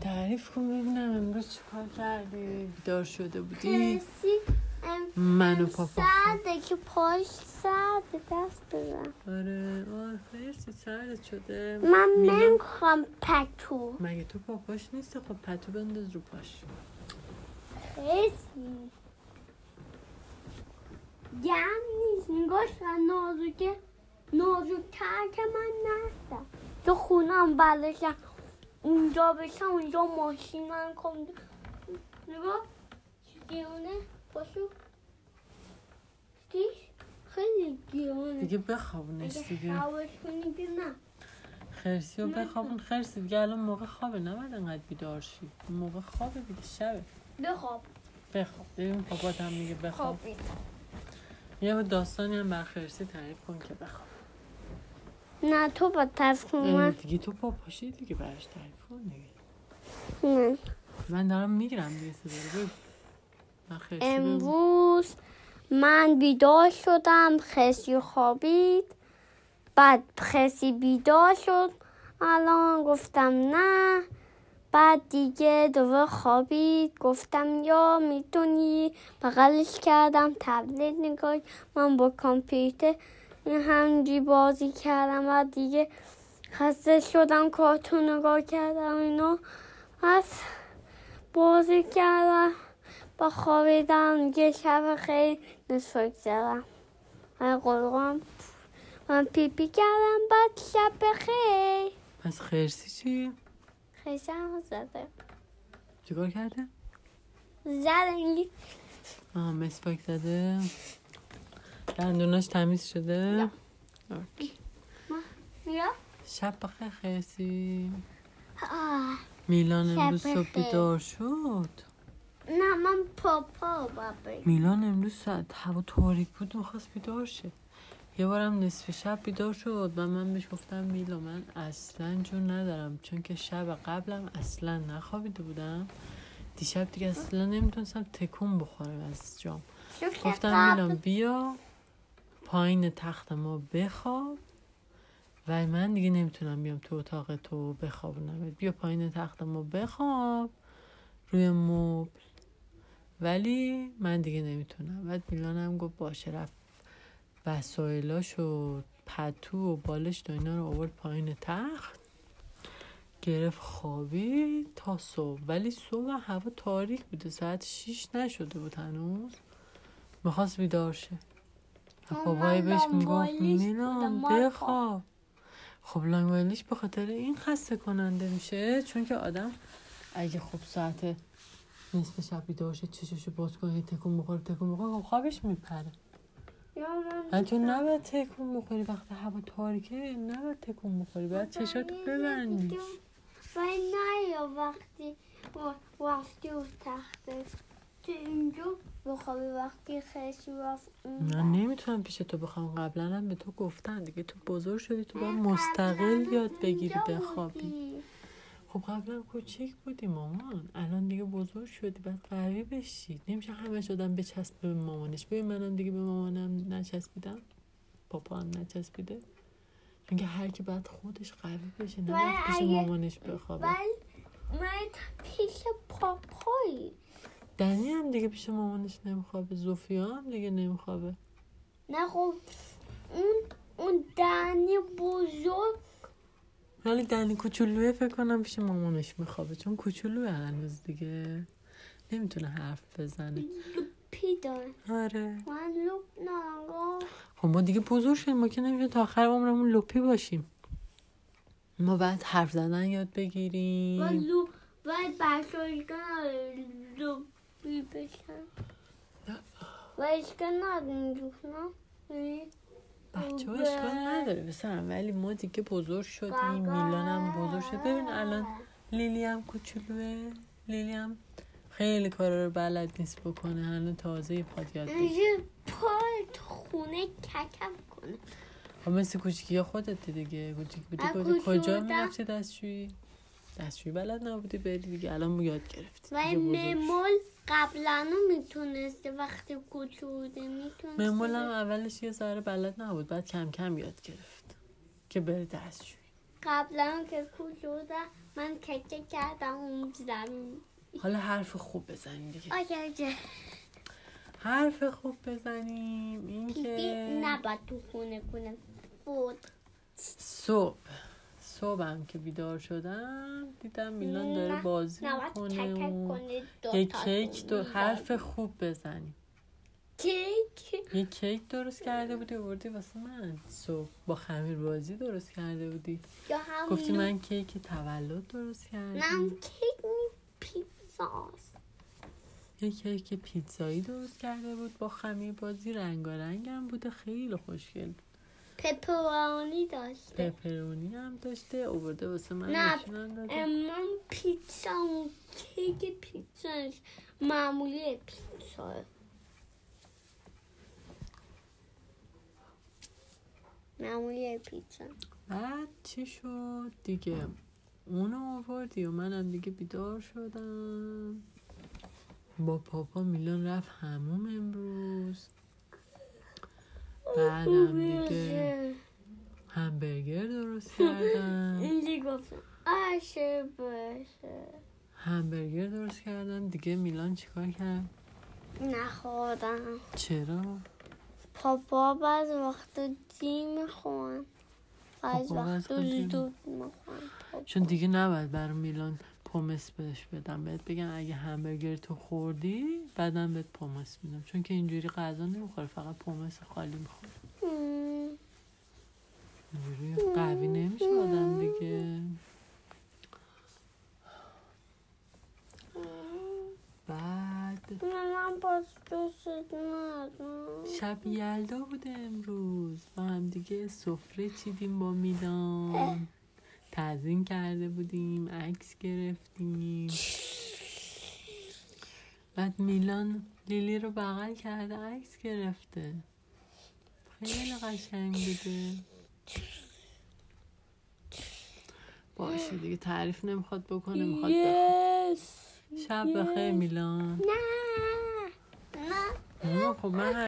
تعریف کن ببینم امروز چیکار کردی؟ بیدار شده بودی؟ خرسی ام، من و ام، پاپا سرده که پاش سرده دست بزن. آره آه خیلی سرت شده. من؟ نمی‌خوام پتو. مگه تو پاپاش نیستی؟ خب پتو بنداز رو پاش. خیلی گرم نیست. نگاش کن نازکه نازکتر که من نستم. تو خونم بلشم. اونجا بشم اونجا ماشینم کن نگاه. گیونه باشو دیش خیلی گیونه دیگه بخوابونش دیگه. حواس کنی که نه. خرسی رو بخوابون. خرسی دیگه الان موقع خوابه. نباید انقدر بیدار شی. موقع خوابه دیگه شبه. بخواب. بخواب. ببین پاپات هم میگه بخواب. خوابید یه داستانی هم بر خرسی تعریف کن که بخواب. نه تو با اه، من دیگه تو پاپاشی دیگه براش تعریف کن دیگه. نه. من دارم می‌گیرم دیگه. امروز من بیدار شدم خسی خوابید. بعد خسی بیدار شد الان گفتم نه. بعد دیگه دوباره خوابید. گفتم یا می‌تونی بغلش کردم تبلت نگاه من با کامپیوتر همجی بازی کردم و دیگه خسته شدم کارتون نگاه کردم اینو. پس بازی کردم با خوابیدم. دیگه شب خیلی نصفک زدم. من قلقم من پیپی کردم. بعد شب بخیر. پس خرسی چی؟ خیلی شب زده چیکار کرده؟ زدن آه مسواک زده دندوناش تمیز شده. اوکی. شب بخیر خرسی آه. میلان امروز صبح. بیدار شد؟ نه من پاپا بابا. میلان امروز ساعت هوا تاریک بود می‌خواست بیدار شه. یه بارم نصف شب بیدار شد و من بهش گفتم میلا من اصلا جون ندارم. چون که شب قبلم اصلا نخوابیده بودم. دیشب دیگه اصلا نمی‌تونستم تکون بخورم از جام. گفتم میلان بیا. پایین تخت ما بخواب. و من دیگه نمی‌تونم بیام تو اتاق تو بخوابونم. بیا پایین تخت ما بخواب. روی مبل. ولی من دیگه نمی‌تونم. بعد میلانم گفت باشه رفت. وسایلاش و پتو و بالش و اینا رو آورد پایین تخت. گرفت خوابید تا صبح. ولی صبح هوا تاریک بوده. ساعت شیش نشده بود هنوز. می‌خواست بیدار شه. خب بهش می‌گفت مال بخواب خب. لانگویلیش به خاطر این خسته کننده میشه چون که آدم اگه خب ساعت نصف شب بیدار شه چششو باز کنه تکون بخوره تکون بخوره خب خوابش میپره. من تو نباید تکون بخوری وقتی هوا تاریکه نباید تکون بخوری باید چشاتو ببندی. ولی نه وقتی و- وقتی و تخته اینجا بخوابی وقتی خیلی رفت اون من نمی‌تونم پیش تو بخوام. قبلا هم به تو گفتن دیگه. تو بزرگ شدی تو باید مستقل یاد بگیری بخوابی. خب قبلا کوچیک بودی مامان. الان دیگه بزرگ شدی باید قوی بشی. نمیشه همه شدم بچسب به مامانش. ببین منم دیگه به مامانم نچسبیدم. پاپا هم نچسبیده. که هر کی باید خودش قوی بشه نه پیش مامانش بخوابه. ولی من پیش پاپایی دنی هم دیگه پیش مامانش نمیخوابه زوفیا هم دیگه نمیخوابه. نه خب اون اون دنی بزرگ ولی دنی کوچولوه فکر کنم پیش مامانش میخوابه چون کوچولوه هنوز دیگه. نمی‌تونه حرف بزنه. لوپی داره. آره. من لوپ نگاه خب ما دیگه بزرگ شدیم ما که نمیشه تا آخر عمرمون لپی باشیم. ما بعد حرف زدن یاد و بگیریم لوپ باید بچه و اشکال نداریم لوپ نه بچه ها اشکال نداره بسرم ولی ما دیگه بزرگ شدیم. میلانم بزرگ شد. ببین الان لیلی هم کوچولوه. لیلی هم خیلی کارا رو بلد نیست بکنه. هنوز تازه پاد یاد پای تو خونه ککم کنه. خب مثل کوچیکی خودت دیگه. کوچیک بودی کجا. می‌رفتی دستشویی؟ دستشویی. بلد نبودی بری دیگه. الان مو یاد گرفتی. و. ممول قبلا می‌تونسته وقتی کوچو بوده می‌تونسته. معمولا اولش یه ذره بلد نبود. بعد کم کم یاد گرفت که بره دستشویی. قبلا که کلوده من تکه کردم اون زمین حالا حرف خوب بزنیم دیگه. آگه حرف خوب بزنیم. این که نباید تو خونه کنه. بود. صبح. صبحم که بیدار شدم دیدم میلان داره بازی می‌کنه یه کیک دو. حرف خوب بزنیم کیک؟ یه کیک درست کرده بودی آوردی واسه من. صبح با خمیر بازی درست کرده بودی. یا هم گفتی من کیک تولد درست کردم. کیک نی پیتزاست یه کیک پیتزایی درست کرده بود با خمیر بازی رنگارنگ هم بوده خیلی خوشگل بود. پپرونی داشته. پپرونی هم داشته آورده واسه من نه، من پیتزا اون کیک پیتزاش معمولی پیتزا. معمولی پیتزا. بعد چی شد؟ دیگه اونو آوردی و منم دیگه بیدار شدم. با پاپا میلان رفت هموم امروز. بعدم دیگه همبرگر درست کردم. اینجی گفتم. آشه باشه. همبرگر درست کردم. دیگه میلان چیکار کرد؟ نخوردم چرا؟ پاپا بعض وقت دی می‌خوان. بعض وقت زود می‌خوان. چون دیگه نباید برای میلان پومس بهش بدم. بهت بگم اگه همبرگر تو خوردی بعدم بهت پومس میدم. چون که اینجوری غذا نمی‌خوره فقط پومس خالی می‌خوره. اینجوری قوی نمیشه آدم دیگه. بعد من باز دوست ندارم. شب یلدا بوده امروز. با هم دیگه سفره چیدیم با میلان. تزین کرده بودیم عکس گرفتیم. بعد میلان لیلی رو بغل کرده عکس گرفته. خیلی قشنگ بوده. باشه دیگه تعریف نمی‌خواد بکنه می‌خواد یس شب بخیر میلان. نه. نه خب من